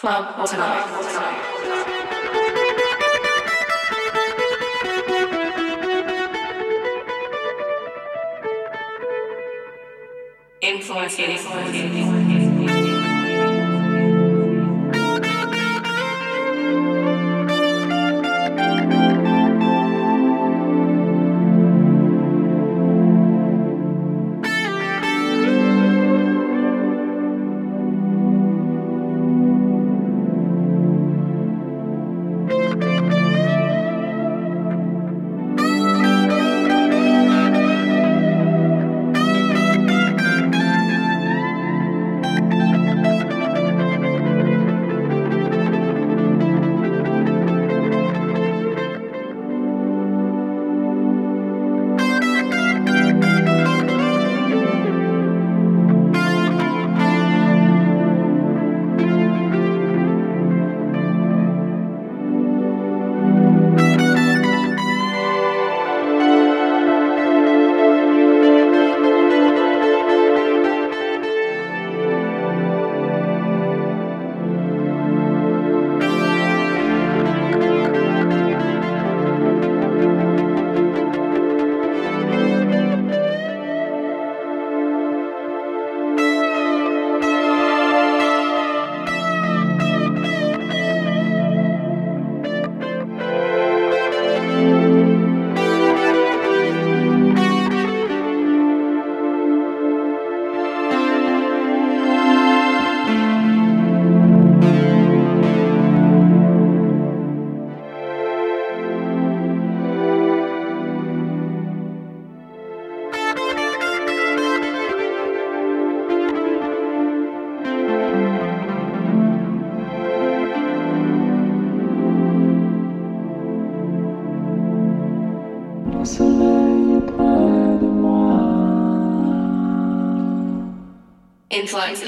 Club tonight. Influence, influence, influence. Influence,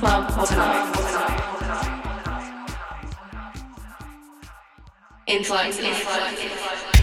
club all time. Influx, influx, influx.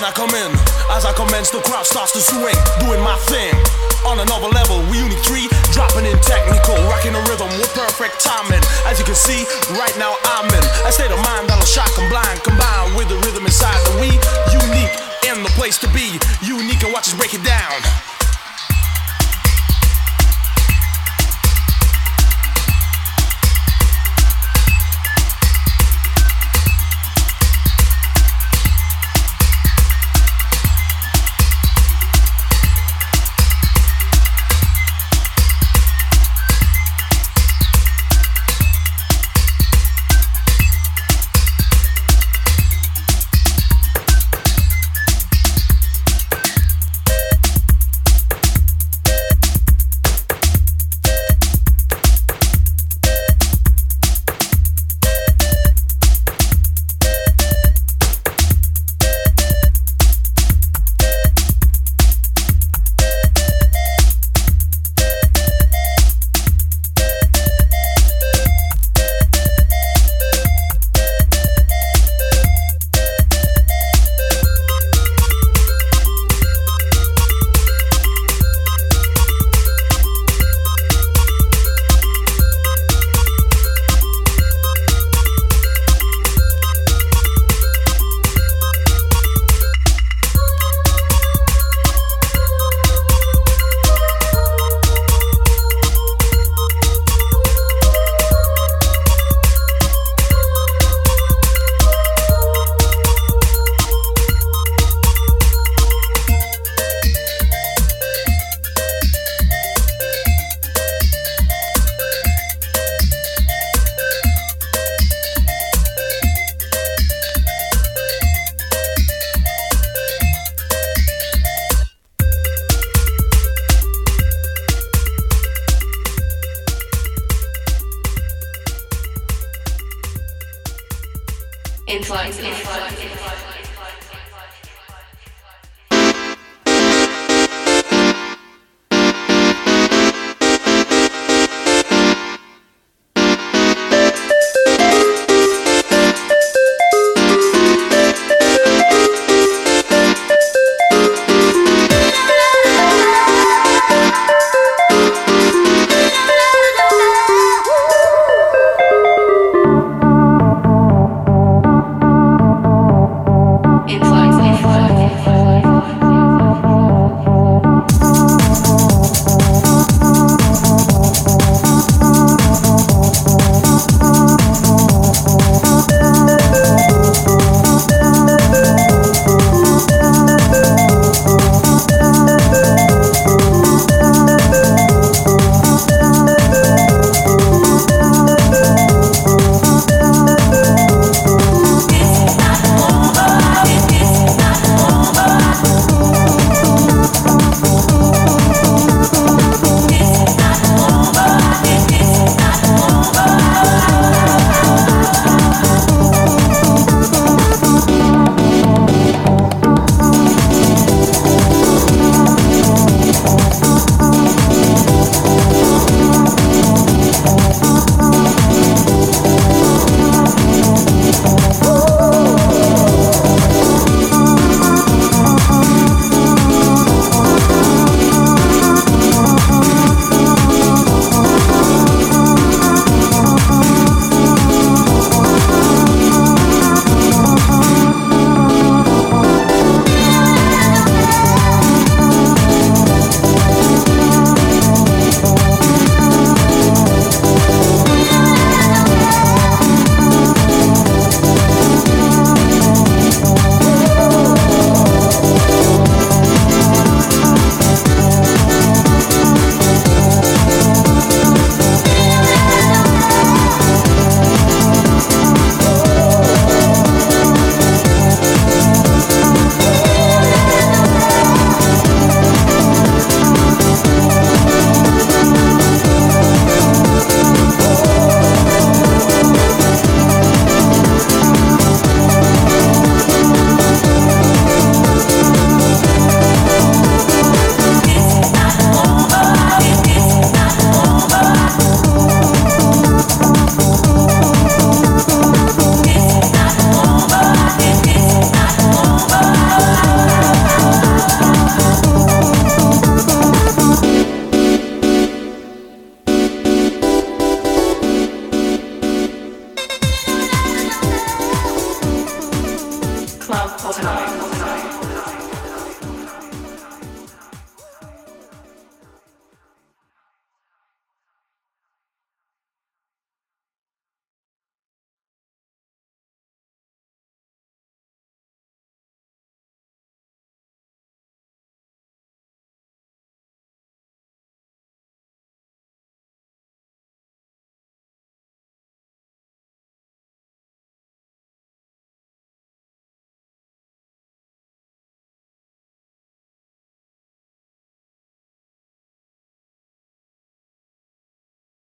Then I come in. As I commence, the crowd starts to swing, doing my thing. On another level, we unique three, dropping in technical, rocking the rhythm with perfect timing. As you can see, right now I'm in a state of mind that'll shock and blind, combined with the rhythm inside the we. Unique in the place to be, unique and watch us break it down.